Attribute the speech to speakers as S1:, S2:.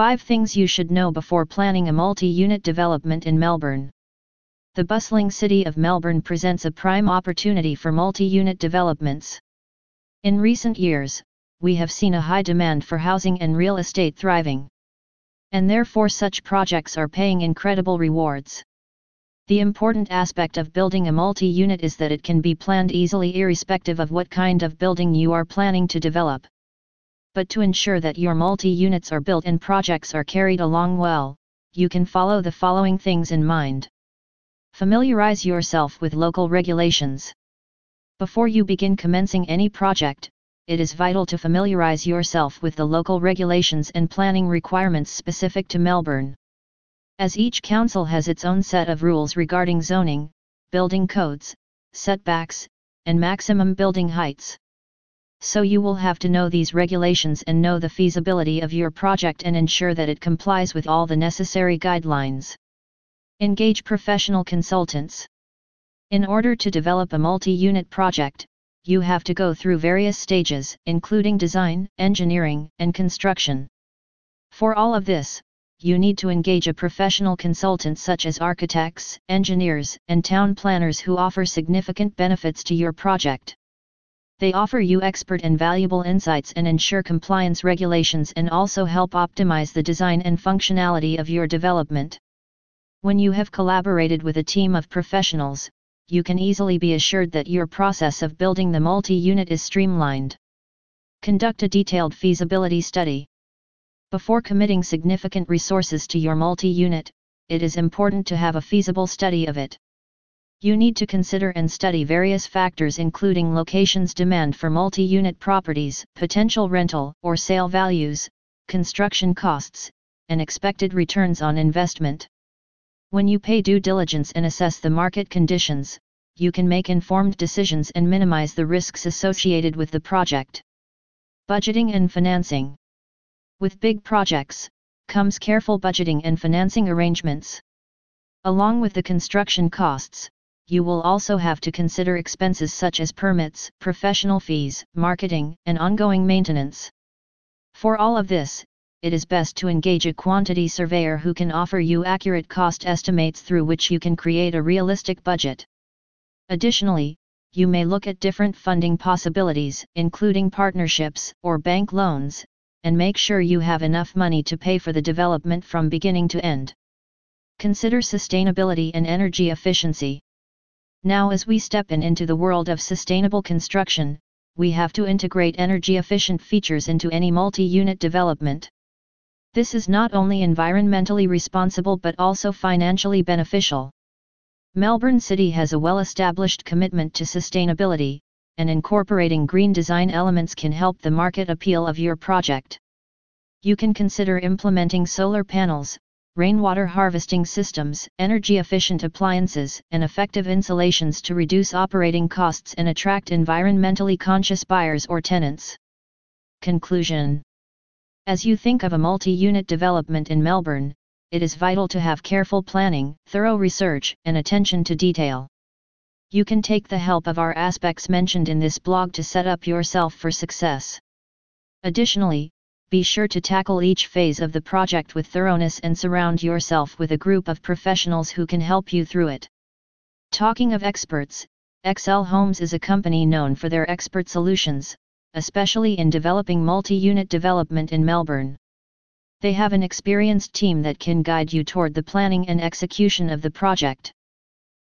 S1: 5 Things you should know before planning a multi-unit development in Melbourne. The bustling city of Melbourne presents a prime opportunity for multi-unit developments. In recent years, we have seen a high demand for housing and real estate thriving. And therefore such projects are paying incredible rewards. The important aspect of building a multi-unit is that it can be planned easily irrespective of what kind of building you are planning to develop. But to ensure that your multi-units are built and projects are carried along well, you can follow the following things in mind. Familiarize yourself with local regulations. Before you begin commencing any project, it is vital to familiarize yourself with the local regulations and planning requirements specific to Melbourne. As each council has its own set of rules regarding zoning, building codes, setbacks, and maximum building heights. So you will have to know these regulations and know the feasibility of your project and ensure that it complies with all the necessary guidelines. Engage professional consultants. In order to develop a multi-unit project, you have to go through various stages, including design, engineering, and construction. For all of this, you need to engage a professional consultant such as architects, engineers, and town planners who offer significant benefits to your project. They offer you expert and valuable insights and ensure compliance regulations and also help optimize the design and functionality of your development. When you have collaborated with a team of professionals, you can easily be assured that your process of building the multi-unit is streamlined. Conduct a detailed feasibility study. Before committing significant resources to your multi-unit, it is important to have a feasible study of it. You need to consider and study various factors including locations demand for multi-unit properties, potential rental or sale values, construction costs, and expected returns on investment. When you pay due diligence and assess the market conditions, you can make informed decisions and minimize the risks associated with the project. Budgeting and financing with big projects, comes careful budgeting and financing arrangements. Along with the construction costs, you will also have to consider expenses such as permits, professional fees, marketing, and ongoing maintenance. For all of this, it is best to engage a quantity surveyor who can offer you accurate cost estimates through which you can create a realistic budget. Additionally, you may look at different funding possibilities, including partnerships or bank loans, and make sure you have enough money to pay for the development from beginning to end. Consider sustainability and energy efficiency. Now as we step in into the world of sustainable construction, we have to integrate energy efficient features into any multi-unit development. This is not only environmentally responsible but also financially beneficial. Melbourne City has a well-established commitment to sustainability, and incorporating green design elements can help the market appeal of your project. You can consider implementing solar panels, rainwater harvesting systems, energy efficient appliances, and effective insulations to reduce operating costs and attract environmentally conscious buyers or tenants. Conclusion As you think of a multi unit development in Melbourne, it is vital to have careful planning, thorough research, and attention to detail. You can take the help of our aspects mentioned in this blog to set up yourself for success. Additionally, be sure to tackle each phase of the project with thoroughness and surround yourself with a group of professionals who can help you through it. Talking of experts, Xcell Homes is a company known for their expert solutions, especially in developing multi-unit development in Melbourne. They have an experienced team that can guide you toward the planning and execution of the project.